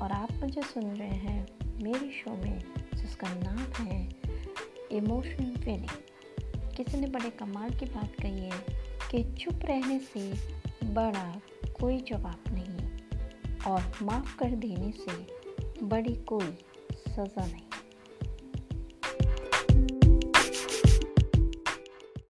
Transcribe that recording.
और आप मुझे सुन रहे हैं मेरे शो में, जिसका नाम है इमोशन फीलिंग किसी ने बड़े कमाल की बात कही है कि चुप रहने से बड़ा कोई जवाब नहीं और माफ़ कर देने से बड़ी कोई सज़ा नहीं।